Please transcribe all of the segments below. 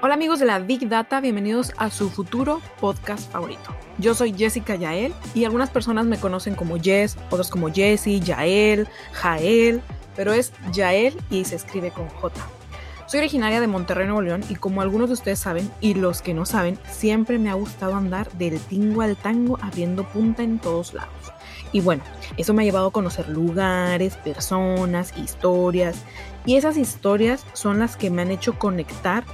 Hola amigos de la Big Data, bienvenidos a su futuro podcast favorito. Yo soy Jessica Yael y algunas personas me conocen como Jess, otros como Jessie, Yael, Jael, pero es Yael y se escribe con J. Soy originaria de Monterrey, Nuevo León y como algunos de ustedes saben y los que no saben, siempre me ha gustado andar del tingo al tango abriendo punta en todos lados. Y bueno, eso me ha llevado a conocer lugares, personas, historias y esas historias son las que me han hecho conectar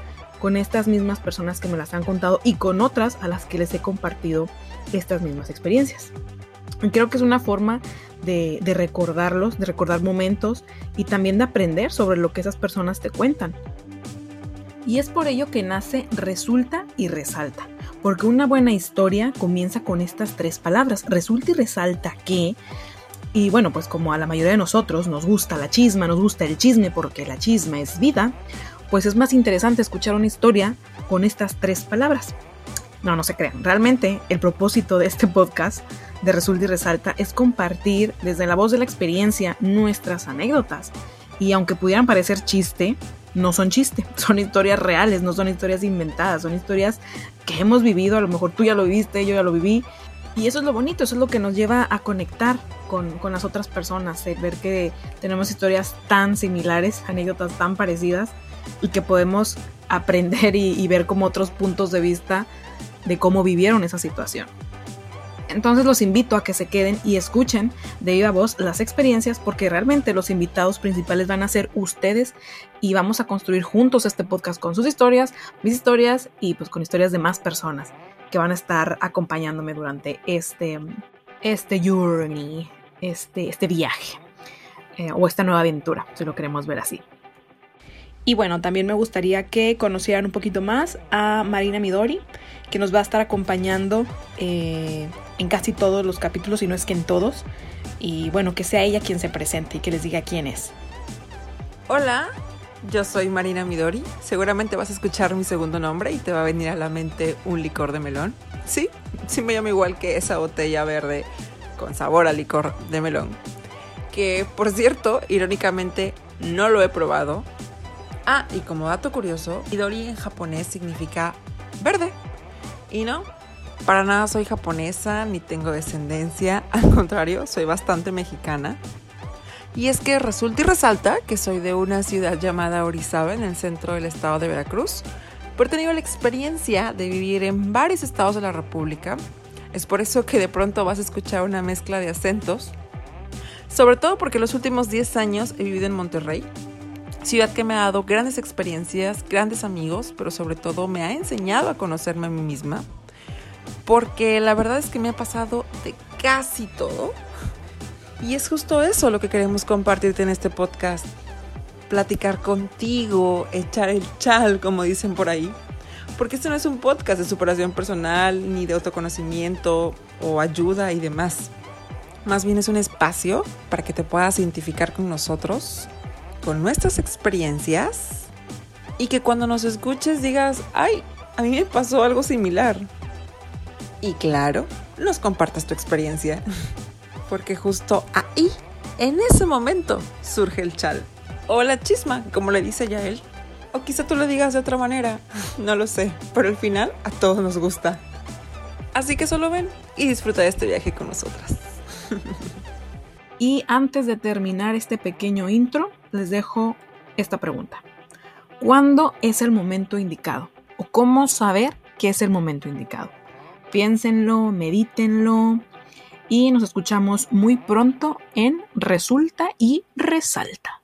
con estas mismas personas que me las han contado y con otras a las que les he compartido estas mismas experiencias. Creo que es una forma de, recordarlos, de recordar momentos y también de aprender sobre lo que esas personas te cuentan. Y es por ello que nace Resulta y Resalta, porque una buena historia comienza con estas tres palabras, resulta y resalta que y bueno, pues como a la mayoría de nosotros nos gusta la chisma, nos gusta el chisme porque la chisma es vida, pues es más interesante escuchar una historia con estas tres palabras. No, no se crean. Realmente el propósito de este podcast de Resulta y Resalta es compartir desde la voz de la experiencia nuestras anécdotas. Y aunque pudieran parecer chiste, no son chiste, son historias reales, no son historias inventadas, son historias que hemos vivido, a lo mejor tú ya lo viviste, yo ya lo viví. Y eso es lo bonito, eso es lo que nos lleva a conectar con, con las otras personas, ver que tenemos historias tan similares, anécdotas tan parecidas y que podemos aprender y, ver como otros puntos de vista de cómo vivieron esa situación. Entonces los invito a que se queden y escuchen de viva voz las experiencias porque realmente los invitados principales van a ser ustedes y vamos a construir juntos este podcast con sus historias, mis historias y pues con historias de más personas que van a estar acompañándome durante este, este journey, este, este viaje eh, o esta nueva aventura, si lo queremos ver así. Y bueno, también me gustaría que conocieran un poquito más a Marina Midori, que nos va a estar acompañando eh, en casi todos los capítulos, y no es que en todos. Y bueno, que sea ella quien se presente y que les diga quién es. Hola, yo soy Marina Midori. Seguramente vas a escuchar mi segundo nombre y te va a venir a la mente un licor de melón. Sí, sí me llamo igual que esa botella verde con sabor a licor de melón. Que por cierto, irónicamente, no lo he probado Ah, y como dato curioso, Midori en japonés significa verde. Y no, para nada soy japonesa ni tengo descendencia, al contrario, soy bastante mexicana. Y es que resulta y resalta que soy de una ciudad llamada Orizaba en el centro del estado de Veracruz, pero he tenido la experiencia de vivir en varios estados de la República. Es por eso que de pronto vas a escuchar una mezcla de acentos, sobre todo porque los últimos 10 años he vivido en Monterrey, ciudad que me ha dado grandes experiencias, grandes amigos, pero sobre todo me ha enseñado a conocerme a mí misma, porque la verdad es que me ha pasado de casi todo. Y es justo eso lo que queremos compartirte en este podcast. Platicar contigo, echar el chal, como dicen por ahí. Porque este no es un podcast de superación personal, ni de autoconocimiento o ayuda y demás. Más bien es un espacio para que te puedas identificar con nosotros con nuestras experiencias y que cuando nos escuches digas, ay, a mí me pasó algo similar. Y claro, nos compartas tu experiencia, porque justo ahí, en ese momento, surge el chal. O la chisma, como le dice ya él. O quizá tú lo digas de otra manera, no lo sé, pero al final a todos nos gusta. Así que solo ven y disfruta de este viaje con nosotras. Y antes de terminar este pequeño intro, les dejo esta pregunta. ¿Cuándo es el momento indicado? ¿O cómo saber qué es el momento indicado? Piénsenlo, medítenlo y nos escuchamos muy pronto en Resulta y Resalta.